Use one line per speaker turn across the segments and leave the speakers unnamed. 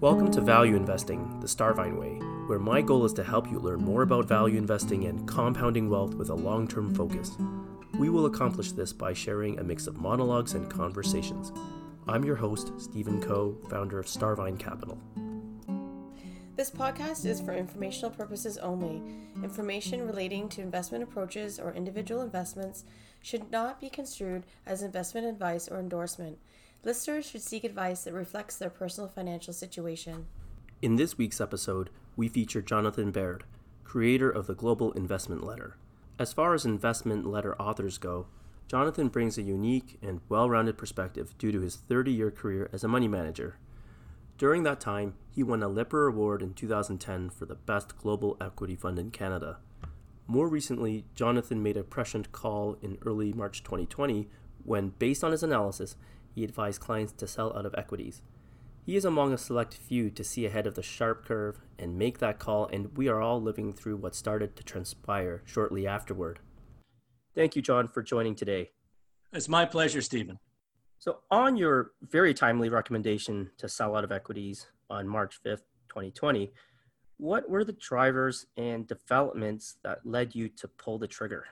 Welcome to Value Investing, the Starvine Way, where my goal is to help you learn more about value investing and compounding wealth with a long term focus. We will accomplish this by sharing a mix of monologues and conversations. I'm your host, Stephen Coe, founder of Starvine Capital.
This podcast is for informational purposes only. Information relating to investment approaches or individual investments should not be construed as investment advice or endorsement. Listeners should seek advice that reflects their personal financial situation.
In this week's episode, we feature Jonathan Baird, creator of the Global Investment Letter. As far as investment letter authors go, Jonathan brings a unique and well rounded perspective due to his 30 year career as a money manager. During that time, he won a Lipper Award in 2010 for the best global equity fund in Canada. More recently, Jonathan made a prescient call in early March 2020 when, based on his analysis, he advised clients to sell out of equities. He is among a select few to see ahead of the sharp curve and make that call, and we are all living through what started to transpire shortly afterward. Thank you, John, for joining today.
It's my pleasure, Stephen.
So, on your very timely recommendation to sell out of equities on March 5th, 2020, what were the drivers and developments that led you to pull the trigger?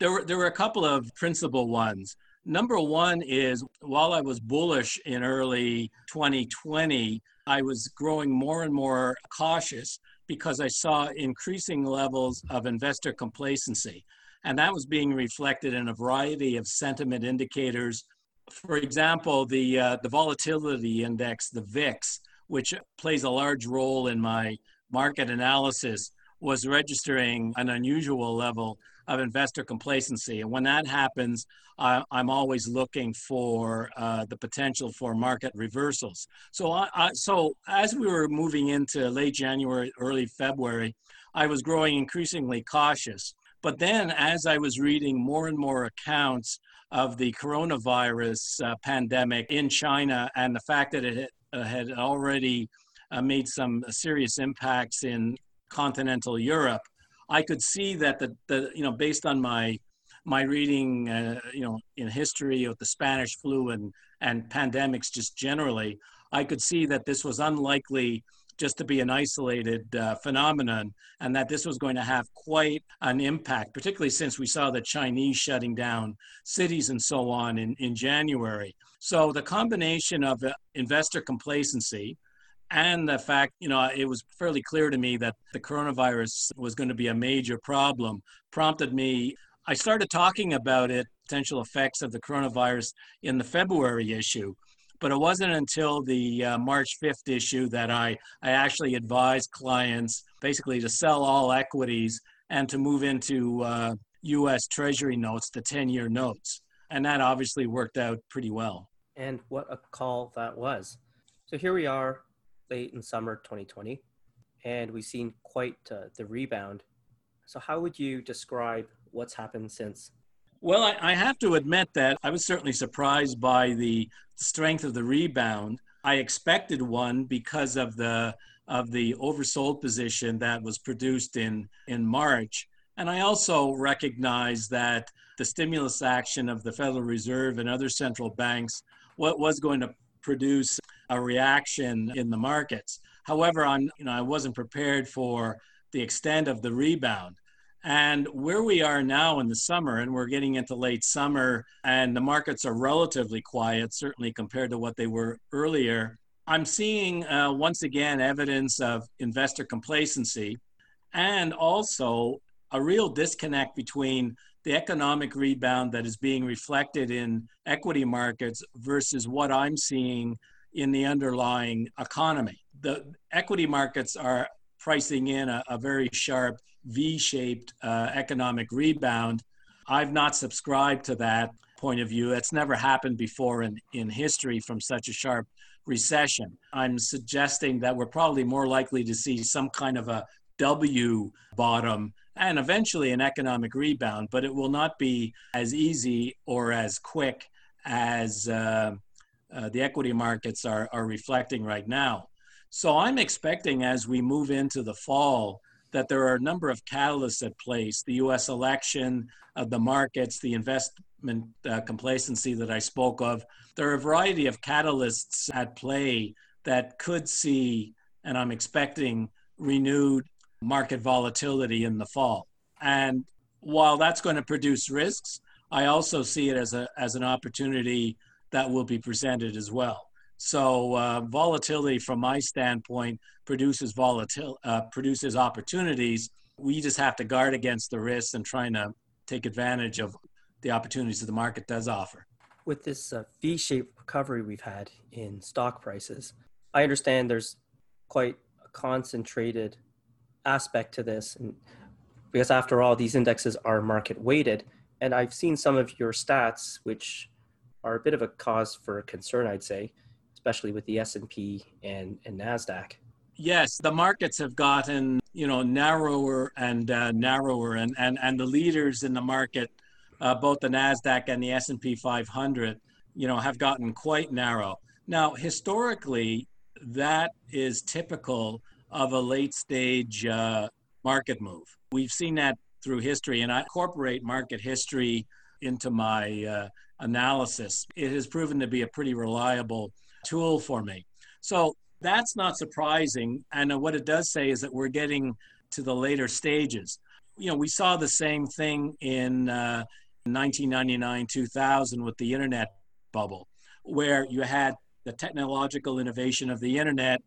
There were, there were a couple of principal ones. Number one is while I was bullish in early 2020, I was growing more and more cautious because I saw increasing levels of investor complacency. And that was being reflected in a variety of sentiment indicators. For example, the, uh, the volatility index, the VIX, which plays a large role in my market analysis, was registering an unusual level of investor complacency. And when that happens, I'm always looking for uh, the potential for market reversals. So, I, I, so as we were moving into late January, early February, I was growing increasingly cautious. But then, as I was reading more and more accounts of the coronavirus uh, pandemic in China and the fact that it had uh, already uh, made some serious impacts in continental Europe, I could see that the, the you know based on my my reading uh, you know in history of the Spanish flu and and pandemics just generally, I could see that this was unlikely just to be an isolated uh, phenomenon and that this was going to have quite an impact, particularly since we saw the Chinese shutting down cities and so on in, in January. So the combination of uh, investor complacency, and the fact, you know, it was fairly clear to me that the coronavirus was going to be a major problem prompted me. I started talking about it, potential effects of the coronavirus in the February issue, but it wasn't until the uh, March 5th issue that I, I actually advised clients basically to sell all equities and to move into uh, US Treasury notes, the 10 year notes. And that obviously worked out pretty well.
And what a call that was. So here we are, late in summer 2020, and we've seen quite uh, the rebound. So, how would you describe what's happened since?
Well, I, I have to admit that I was certainly surprised by the strength of the rebound. I expected one because of the of the oversold position that was produced in in March. And I also recognize that the stimulus action of the Federal Reserve and other central banks what was going to produce a reaction in the markets. However, I'm, you know, I wasn't prepared for the extent of the rebound. And where we are now in the summer, and we're getting into late summer, and the markets are relatively quiet, certainly compared to what they were earlier, I'm seeing uh, once again evidence of investor complacency and also a real disconnect between the economic rebound that is being reflected in equity markets versus what I'm seeing in the underlying economy. The equity markets are pricing in a, a very sharp V-shaped uh, economic rebound. I've not subscribed to that point of view. It's never happened before in, in history from such a sharp recession. I'm suggesting that we're probably more likely to see some kind of a W bottom and eventually an economic rebound, but it will not be as easy or as quick as uh, uh, the equity markets are, are reflecting right now. So I'm expecting as we move into the fall that there are a number of catalysts at place the US election, uh, the markets, the investment uh, complacency that I spoke of. There are a variety of catalysts at play that could see, and I'm expecting renewed market volatility in the fall. And while that's going to produce risks, I also see it as a as an opportunity that will be presented as well. So uh, volatility, from my standpoint, produces volatil uh, produces opportunities. We just have to guard against the risks and trying to take advantage of the opportunities that the market does offer.
With this uh, V-shaped recovery we've had in stock prices, I understand there's quite a concentrated aspect to this, and because after all, these indexes are market weighted, and I've seen some of your stats which are a bit of a cause for concern, I'd say, especially with the S&P and, and Nasdaq.
Yes, the markets have gotten you know narrower and uh, narrower, and, and and the leaders in the market, uh, both the Nasdaq and the S&P 500, you know, have gotten quite narrow. Now, historically, that is typical of a late stage uh, market move. We've seen that through history, and I incorporate market history into my uh, analysis. It has proven to be a pretty reliable tool for me. So that's not surprising. And what it does say is that we're getting to the later stages. You know, we saw the same thing in uh, 1999 2000 with the internet bubble, where you had the technological innovation of the internet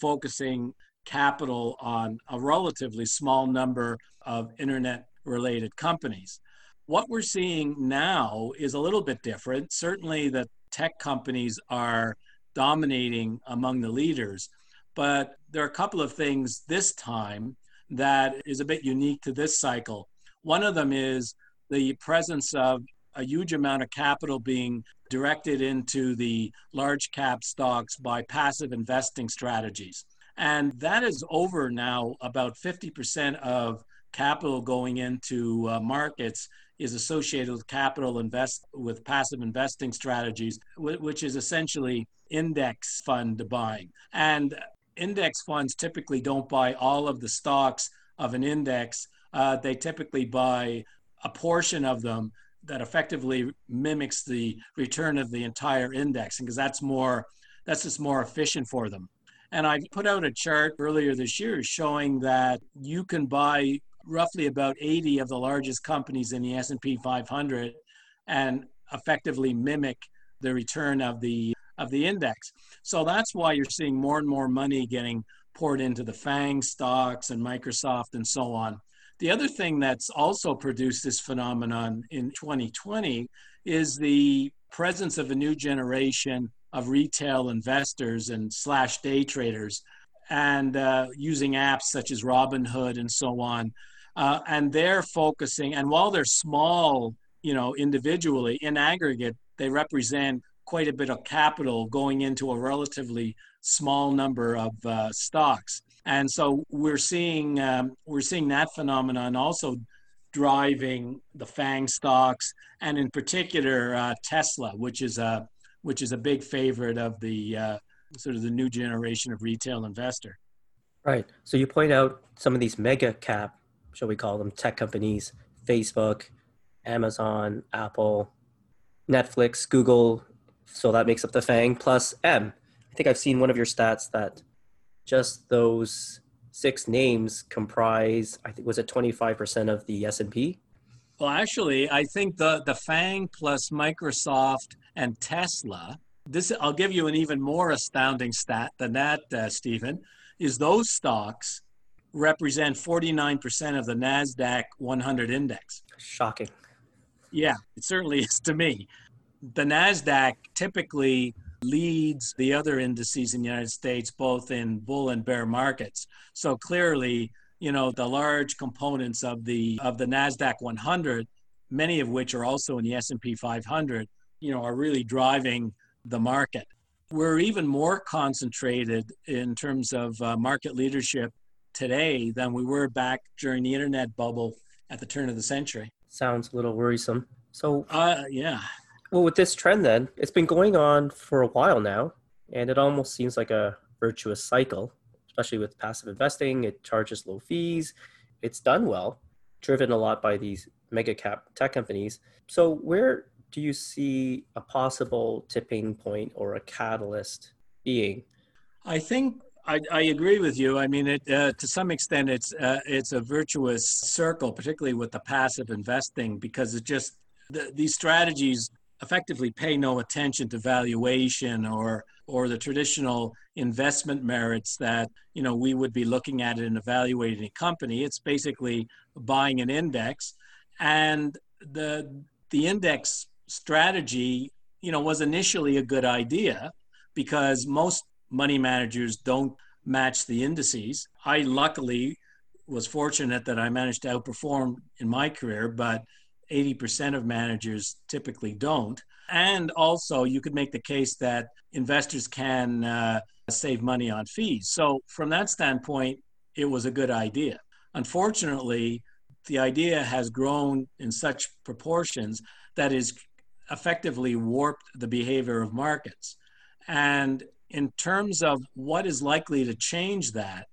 focusing capital on a relatively small number of internet related companies. What we're seeing now is a little bit different. Certainly, the tech companies are dominating among the leaders, but there are a couple of things this time that is a bit unique to this cycle. One of them is the presence of a huge amount of capital being directed into the large cap stocks by passive investing strategies. And that is over now. About 50% of capital going into uh, markets is associated with capital invest with passive investing strategies, which is essentially index fund buying. And index funds typically don't buy all of the stocks of an index. Uh, they typically buy a portion of them that effectively mimics the return of the entire index, because that's more that's just more efficient for them. And I put out a chart earlier this year showing that you can buy roughly about 80 of the largest companies in the S&P 500 and effectively mimic the return of the of the index. So that's why you're seeing more and more money getting poured into the FANG stocks and Microsoft and so on. The other thing that's also produced this phenomenon in 2020 is the presence of a new generation of retail investors and slash day traders and uh, using apps such as Robinhood and so on. Uh, and they're focusing, and while they're small, you know, individually, in aggregate, they represent quite a bit of capital going into a relatively small number of uh, stocks. And so we're seeing um, we're seeing that phenomenon also driving the FANG stocks, and in particular uh, Tesla, which is a which is a big favorite of the uh, sort of the new generation of retail investor.
Right. So you point out some of these mega cap, shall we call them, tech companies, Facebook, Amazon, Apple, Netflix, Google. So that makes up the FANG plus M. I think I've seen one of your stats that just those six names comprise, I think, was it 25% of the S&P?
Well, actually, I think the, the FANG plus Microsoft and Tesla, this I'll give you an even more astounding stat than that, uh, Stephen, is those stocks represent 49% of the NASDAQ 100 index.
Shocking.
Yeah, it certainly is to me. The NASDAQ typically leads the other indices in the United States, both in bull and bear markets. So clearly, you know, the large components of the of the Nasdaq 100, many of which are also in the S&P 500, you know, are really driving the market. We're even more concentrated in terms of uh, market leadership today than we were back during the internet bubble at the turn of the century.
Sounds a little worrisome. So,
uh, yeah.
Well, with this trend, then it's been going on for a while now, and it almost seems like a virtuous cycle especially with passive investing. It charges low fees. It's done well, driven a lot by these mega cap tech companies. So, where do you see a possible tipping point or a catalyst being?
I think I, I, agree with you. I mean, it, uh, to some extent, it's uh, it's a virtuous circle, particularly with the passive investing, because it just the, these strategies effectively pay no attention to valuation or or the traditional investment merits that you know we would be looking at in evaluating a company. It's basically buying an index, and the the index strategy, you know, was initially a good idea because most money managers don't match the indices. I luckily was fortunate that I managed to outperform in my career, but 80% of managers typically don't. And also, you could make the case that investors can uh, save money on fees. So, from that standpoint, it was a good idea. Unfortunately, the idea has grown in such proportions that is effectively warped the behavior of markets. And in terms of what is likely to change that,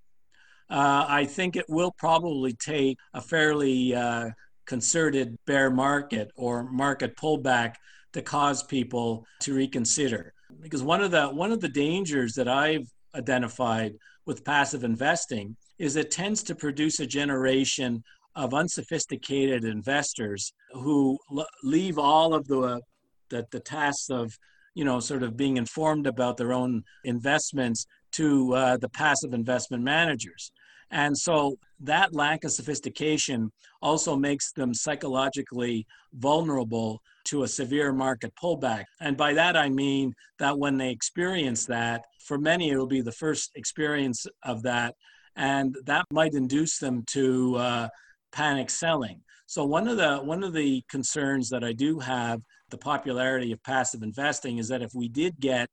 uh, I think it will probably take a fairly uh, concerted bear market or market pullback to cause people to reconsider. Because one of the one of the dangers that I've identified with passive investing is it tends to produce a generation of unsophisticated investors who l- leave all of the, the the tasks of you know sort of being informed about their own investments to uh, the passive investment managers and so that lack of sophistication also makes them psychologically vulnerable to a severe market pullback. And by that, I mean that when they experience that, for many, it'll be the first experience of that. And that might induce them to uh, panic selling. So one of the one of the concerns that I do have the popularity of passive investing is that if we did get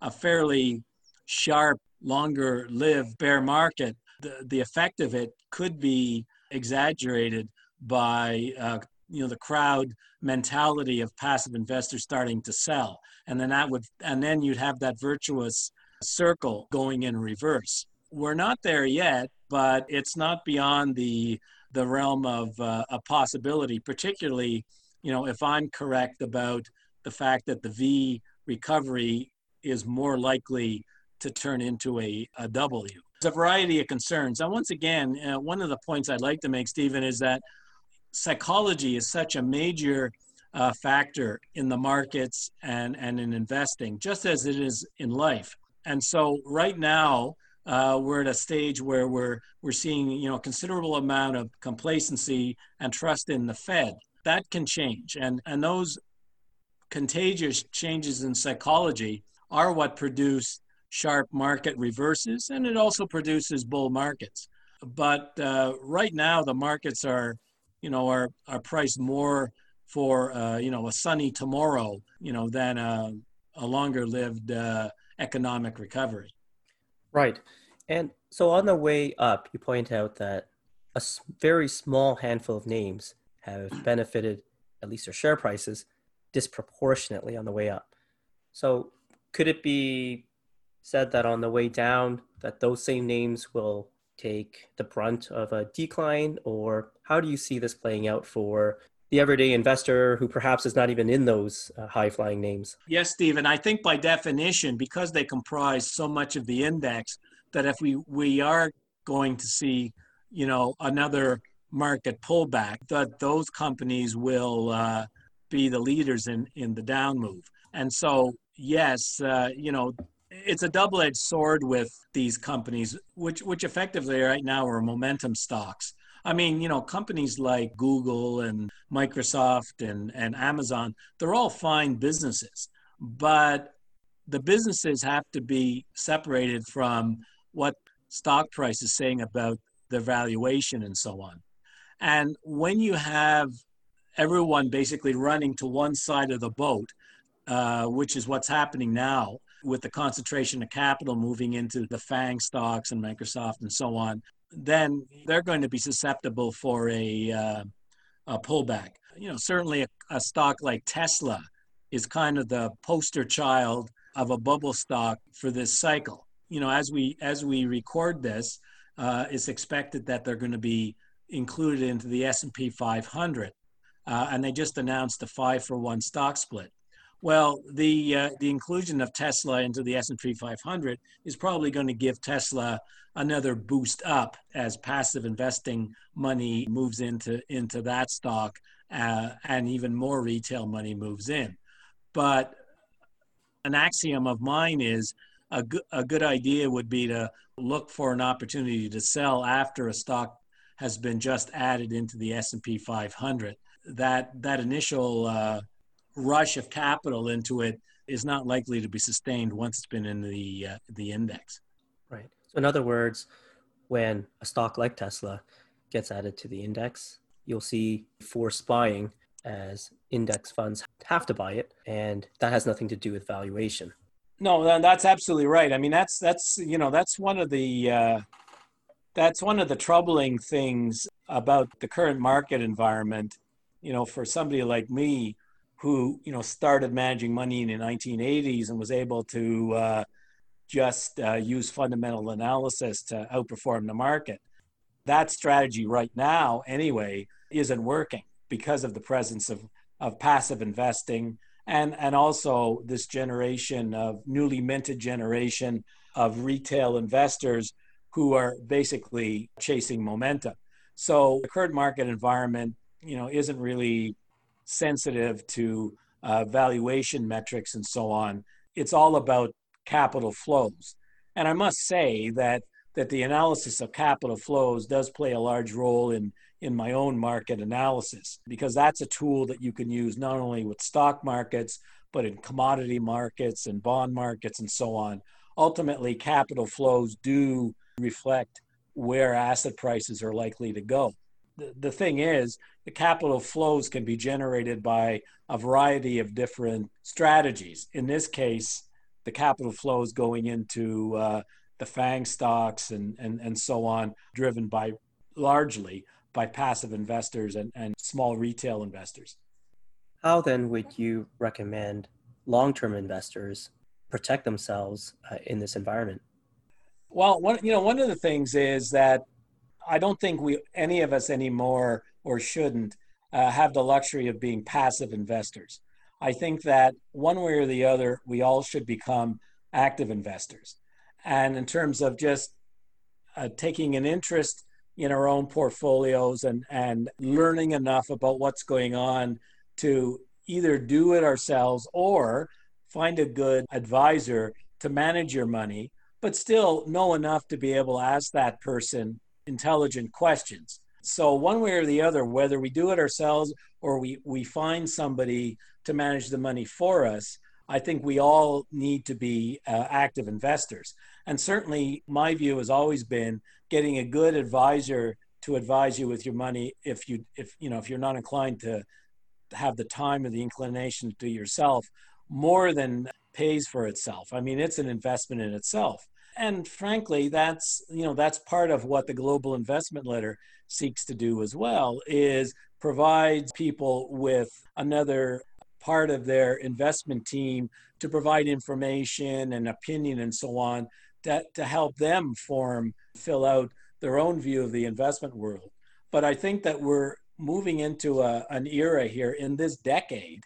a fairly sharp, longer lived bear market, the, the effect of it could be exaggerated by uh, you know the crowd mentality of passive investors starting to sell. And then that would and then you'd have that virtuous circle going in reverse. We're not there yet but it's not beyond the the realm of uh, a possibility particularly you know if i'm correct about the fact that the v recovery is more likely to turn into a, a w there's a variety of concerns. And once again, uh, one of the points I'd like to make, Stephen, is that psychology is such a major uh, factor in the markets and, and in investing, just as it is in life. And so right now, uh, we're at a stage where we're we're seeing you know a considerable amount of complacency and trust in the Fed. That can change, and and those contagious changes in psychology are what produce sharp market reverses, and it also produces bull markets. But uh, right now, the markets are, you know, are are priced more for uh, you know a sunny tomorrow, you know, than a, a longer-lived uh, economic recovery.
Right, and so on the way up, you point out that a very small handful of names have benefited, at least their share prices, disproportionately on the way up. So could it be said that on the way down that those same names will take the brunt of a decline? Or how do you see this playing out for the everyday investor who perhaps is not even in those uh, high flying names?
Yes stephen. I think by definition because they comprise so much of the index that if we we are going to see you know another market pullback that those companies will uh, be the leaders in in the down move and so yes uh, you know it's a double-edged sword with these companies, which which effectively right now are momentum stocks. I mean, you know, companies like Google and Microsoft and, and Amazon, they're all fine businesses, but the businesses have to be separated from what stock price is saying about their valuation and so on. And when you have everyone basically running to one side of the boat, uh, which is what's happening now, with the concentration of capital moving into the FANG stocks and Microsoft and so on, then they're going to be susceptible for a, uh, a pullback. You know, certainly a, a stock like Tesla is kind of the poster child of a bubble stock for this cycle. You know, as we as we record this, uh, it's expected that they're going to be included into the S&P 500, uh, and they just announced a five for one stock split. Well, the uh, the inclusion of Tesla into the S&P 500 is probably going to give Tesla another boost up as passive investing money moves into into that stock, uh, and even more retail money moves in. But an axiom of mine is a a good idea would be to look for an opportunity to sell after a stock has been just added into the S&P 500. That that initial uh, rush of capital into it is not likely to be sustained once it's been in the uh, the index.
Right. So in other words, when a stock like Tesla gets added to the index, you'll see forced buying as index funds have to buy it, and that has nothing to do with valuation.
No, that's absolutely right. I mean, that's that's you know that's one of the uh, that's one of the troubling things about the current market environment. You know, for somebody like me who you know started managing money in the 1980s and was able to uh, just uh, use fundamental analysis to outperform the market. That strategy right now, anyway, isn't working because of the presence of, of passive investing and and also this generation of newly minted generation of retail investors who are basically chasing momentum. So the current market environment, you know, isn't really sensitive to uh, valuation metrics and so on. It's all about capital flows. And I must say that that the analysis of capital flows does play a large role in in my own market analysis because that's a tool that you can use not only with stock markets but in commodity markets and bond markets and so on ultimately capital flows do reflect where asset prices are likely to go the, the thing is the capital flows can be generated by a variety of different strategies in this case the capital flows going into uh, the fang stocks and, and, and so on driven by largely by passive investors and, and small retail investors.
How then would you recommend long term investors protect themselves uh, in this environment?
Well, one, you know, one of the things is that I don't think we, any of us anymore, or shouldn't, uh, have the luxury of being passive investors. I think that one way or the other, we all should become active investors. And in terms of just uh, taking an interest in our own portfolios and, and learning enough about what's going on to either do it ourselves or find a good advisor to manage your money, but still know enough to be able to ask that person intelligent questions. So, one way or the other, whether we do it ourselves or we, we find somebody to manage the money for us, I think we all need to be uh, active investors. And certainly, my view has always been getting a good advisor to advise you with your money. If you, if you know, if you're not inclined to have the time or the inclination to do yourself, more than pays for itself. I mean, it's an investment in itself. And frankly, that's you know that's part of what the global investment letter seeks to do as well is provides people with another part of their investment team to provide information and opinion and so on that to help them form fill out their own view of the investment world. But i think that we're moving into a, an era here in this decade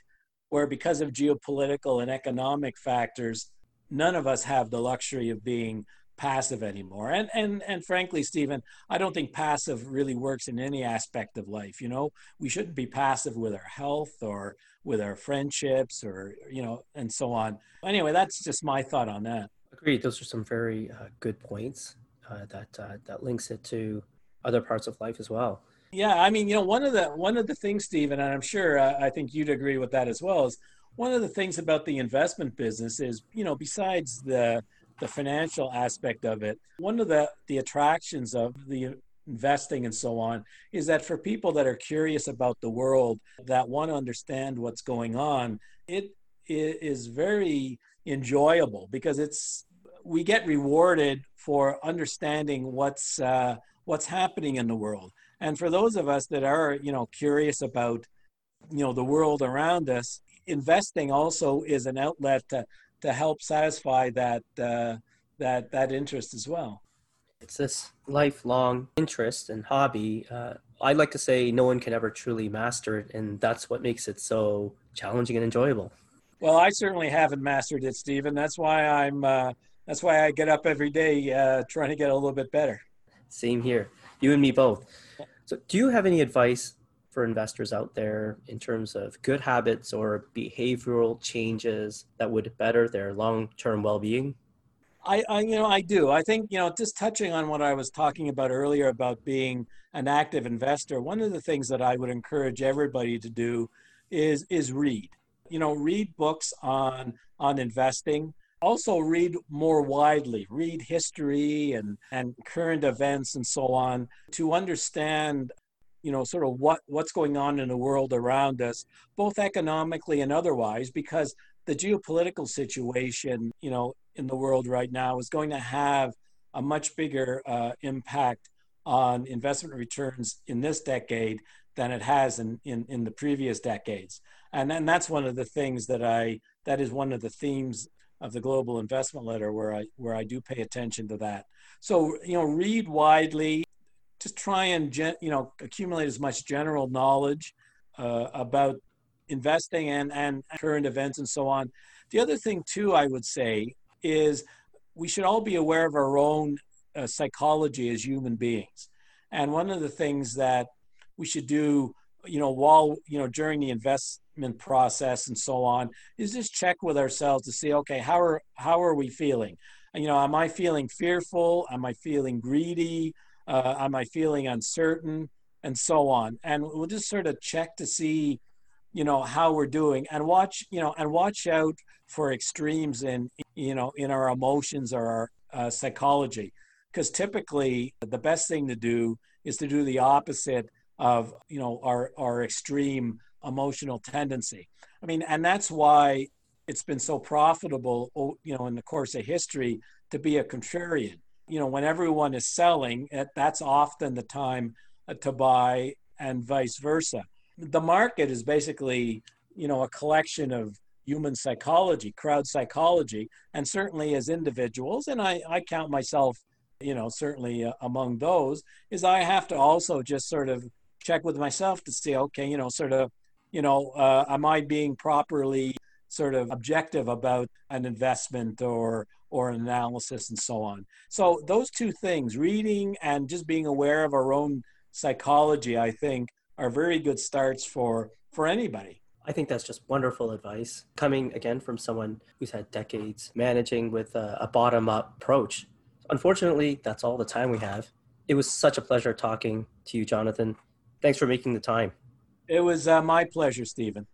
where because of geopolitical and economic factors none of us have the luxury of being passive anymore. And and and frankly, Stephen, I don't think passive really works in any aspect of life. You know, we shouldn't be passive with our health or with our friendships or you know, and so on. Anyway, that's just my thought on that.
Agreed. Those are some very uh, good points uh, that uh, that links it to other parts of life as well.
Yeah, I mean, you know, one of the one of the things, Stephen, and I'm sure uh, I think you'd agree with that as well, is one of the things about the investment business is, you know, besides the the financial aspect of it. One of the, the attractions of the investing and so on is that for people that are curious about the world, that want to understand what's going on, it is very enjoyable because it's we get rewarded for understanding what's uh, what's happening in the world. And for those of us that are, you know, curious about, you know, the world around us, investing also is an outlet to to help satisfy that uh, that that interest as well.
It's this lifelong interest and hobby. Uh, I like to say no one can ever truly master it, and that's what makes it so challenging and enjoyable.
Well, I certainly haven't mastered it, Stephen. That's why I'm. Uh, that's why I get up every day uh, trying to get a little bit better.
Same here. You and me both. So, do you have any advice for investors out there in terms of good habits or behavioral changes that would better their long-term well-being?
I, I, you know, I do. I think, you know, just touching on what I was talking about earlier about being an active investor, one of the things that I would encourage everybody to do is is read. You know, read books on on investing. Also read more widely, read history and, and current events and so on to understand you know sort of what what's going on in the world around us both economically and otherwise because the geopolitical situation you know in the world right now is going to have a much bigger uh, impact on investment returns in this decade than it has in, in, in the previous decades. And then that's one of the things that I, that is one of the themes of the global investment letter where I, where I do pay attention to that. So, you know, read widely, just try and, gen, you know, accumulate as much general knowledge uh, about investing and, and current events and so on. The other thing too, I would say is we should all be aware of our own uh, psychology as human beings. And one of the things that we should do, you know, while, you know, during the investment process and so on, is just check with ourselves to see, okay, how are, how are we feeling? You know, am I feeling fearful? Am I feeling greedy? Uh, am I feeling uncertain? And so on. And we'll just sort of check to see, you know, how we're doing and watch, you know, and watch out for extremes in you know in our emotions or our uh, psychology because typically the best thing to do is to do the opposite of you know our our extreme emotional tendency i mean and that's why it's been so profitable you know in the course of history to be a contrarian you know when everyone is selling that's often the time uh, to buy and vice versa. The market is basically you know a collection of human psychology, crowd psychology, and certainly as individuals, and I, I count myself, you know, certainly uh, among those, is I have to also just sort of check with myself to see, okay, you know, sort of, you know, uh, am I being properly sort of objective about an investment or or an analysis and so on. So those two things, reading and just being aware of our own psychology, I think, are very good starts for for anybody.
I think that's just wonderful advice coming again from someone who's had decades managing with a, a bottom up approach. Unfortunately, that's all the time we have. It was such a pleasure talking to you, Jonathan. Thanks for making the time.
It was uh, my pleasure, Stephen.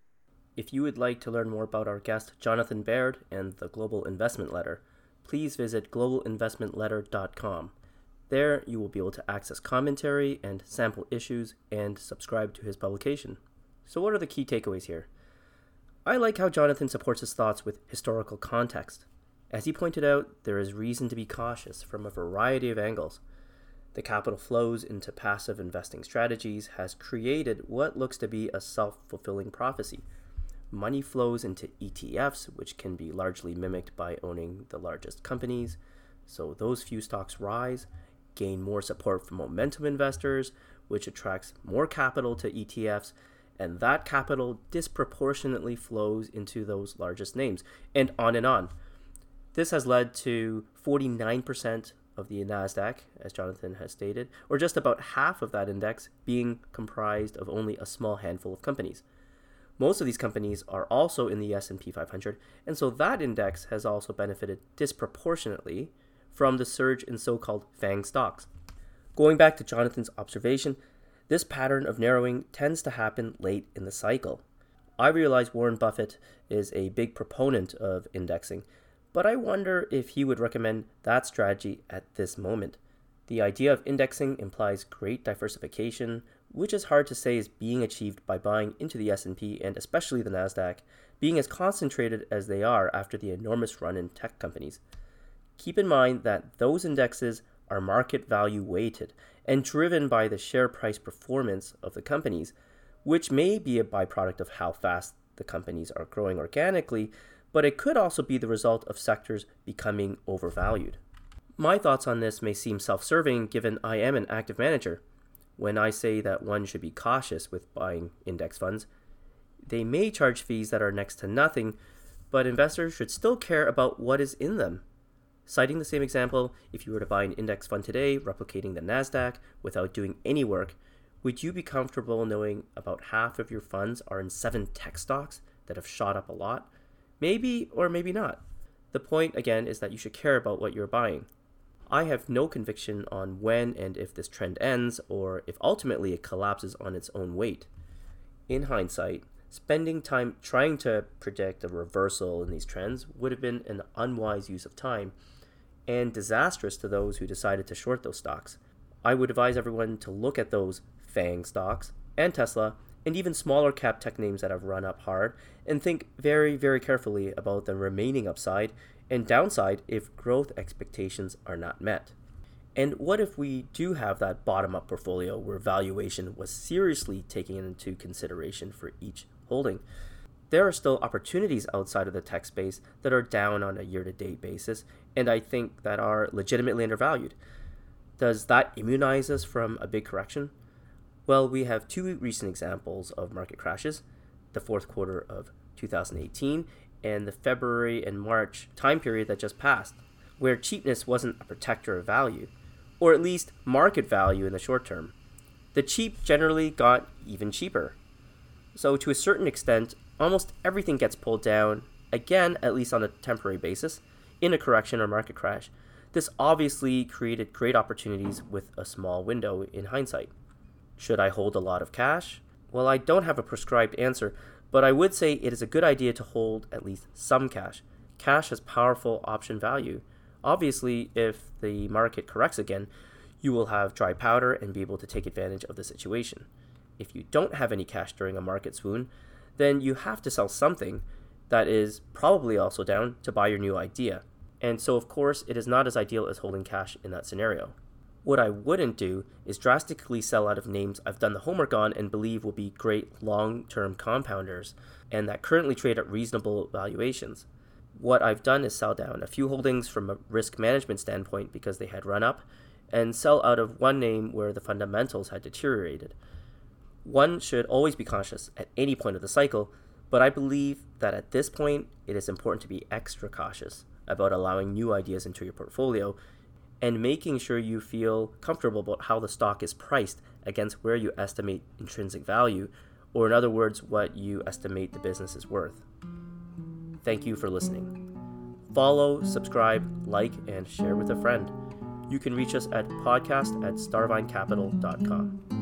If you would like to learn more about our guest, Jonathan Baird, and the Global Investment Letter, please visit globalinvestmentletter.com. There, you will be able to access commentary and sample issues and subscribe to his publication. So, what are the key takeaways here? I like how Jonathan supports his thoughts with historical context. As he pointed out, there is reason to be cautious from a variety of angles. The capital flows into passive investing strategies has created what looks to be a self fulfilling prophecy. Money flows into ETFs, which can be largely mimicked by owning the largest companies. So those few stocks rise, gain more support from momentum investors, which attracts more capital to ETFs, and that capital disproportionately flows into those largest names, and on and on. This has led to 49% of the NASDAQ, as Jonathan has stated, or just about half of that index being comprised of only a small handful of companies. Most of these companies are also in the S&P 500, and so that index has also benefited disproportionately from the surge in so-called FANG stocks. Going back to Jonathan's observation, this pattern of narrowing tends to happen late in the cycle. I realize Warren Buffett is a big proponent of indexing, but I wonder if he would recommend that strategy at this moment. The idea of indexing implies great diversification, which is hard to say is being achieved by buying into the S&P and especially the Nasdaq, being as concentrated as they are after the enormous run in tech companies. Keep in mind that those indexes are market value weighted and driven by the share price performance of the companies, which may be a byproduct of how fast the companies are growing organically, but it could also be the result of sectors becoming overvalued. My thoughts on this may seem self serving given I am an active manager. When I say that one should be cautious with buying index funds, they may charge fees that are next to nothing, but investors should still care about what is in them. Citing the same example, if you were to buy an index fund today replicating the NASDAQ without doing any work, would you be comfortable knowing about half of your funds are in seven tech stocks that have shot up a lot? Maybe or maybe not. The point, again, is that you should care about what you're buying. I have no conviction on when and if this trend ends, or if ultimately it collapses on its own weight. In hindsight, spending time trying to predict a reversal in these trends would have been an unwise use of time and disastrous to those who decided to short those stocks. I would advise everyone to look at those FANG stocks and Tesla and even smaller cap tech names that have run up hard and think very, very carefully about the remaining upside and downside if growth expectations are not met. And what if we do have that bottom up portfolio where valuation was seriously taken into consideration for each holding? There are still opportunities outside of the tech space that are down on a year to date basis, and I think that are legitimately undervalued. Does that immunize us from a big correction? Well, we have two recent examples of market crashes the fourth quarter of 2018 and the February and March time period that just passed, where cheapness wasn't a protector of value, or at least market value in the short term. The cheap generally got even cheaper. So, to a certain extent, almost everything gets pulled down, again, at least on a temporary basis, in a correction or market crash. This obviously created great opportunities with a small window in hindsight. Should I hold a lot of cash? Well, I don't have a prescribed answer, but I would say it is a good idea to hold at least some cash. Cash has powerful option value. Obviously, if the market corrects again, you will have dry powder and be able to take advantage of the situation. If you don't have any cash during a market swoon, then you have to sell something that is probably also down to buy your new idea. And so, of course, it is not as ideal as holding cash in that scenario. What I wouldn't do is drastically sell out of names I've done the homework on and believe will be great long term compounders and that currently trade at reasonable valuations. What I've done is sell down a few holdings from a risk management standpoint because they had run up, and sell out of one name where the fundamentals had deteriorated. One should always be cautious at any point of the cycle, but I believe that at this point it is important to be extra cautious about allowing new ideas into your portfolio and making sure you feel comfortable about how the stock is priced against where you estimate intrinsic value, or in other words, what you estimate the business is worth. Thank you for listening. Follow, subscribe, like, and share with a friend. You can reach us at podcast at starvinecapital.com.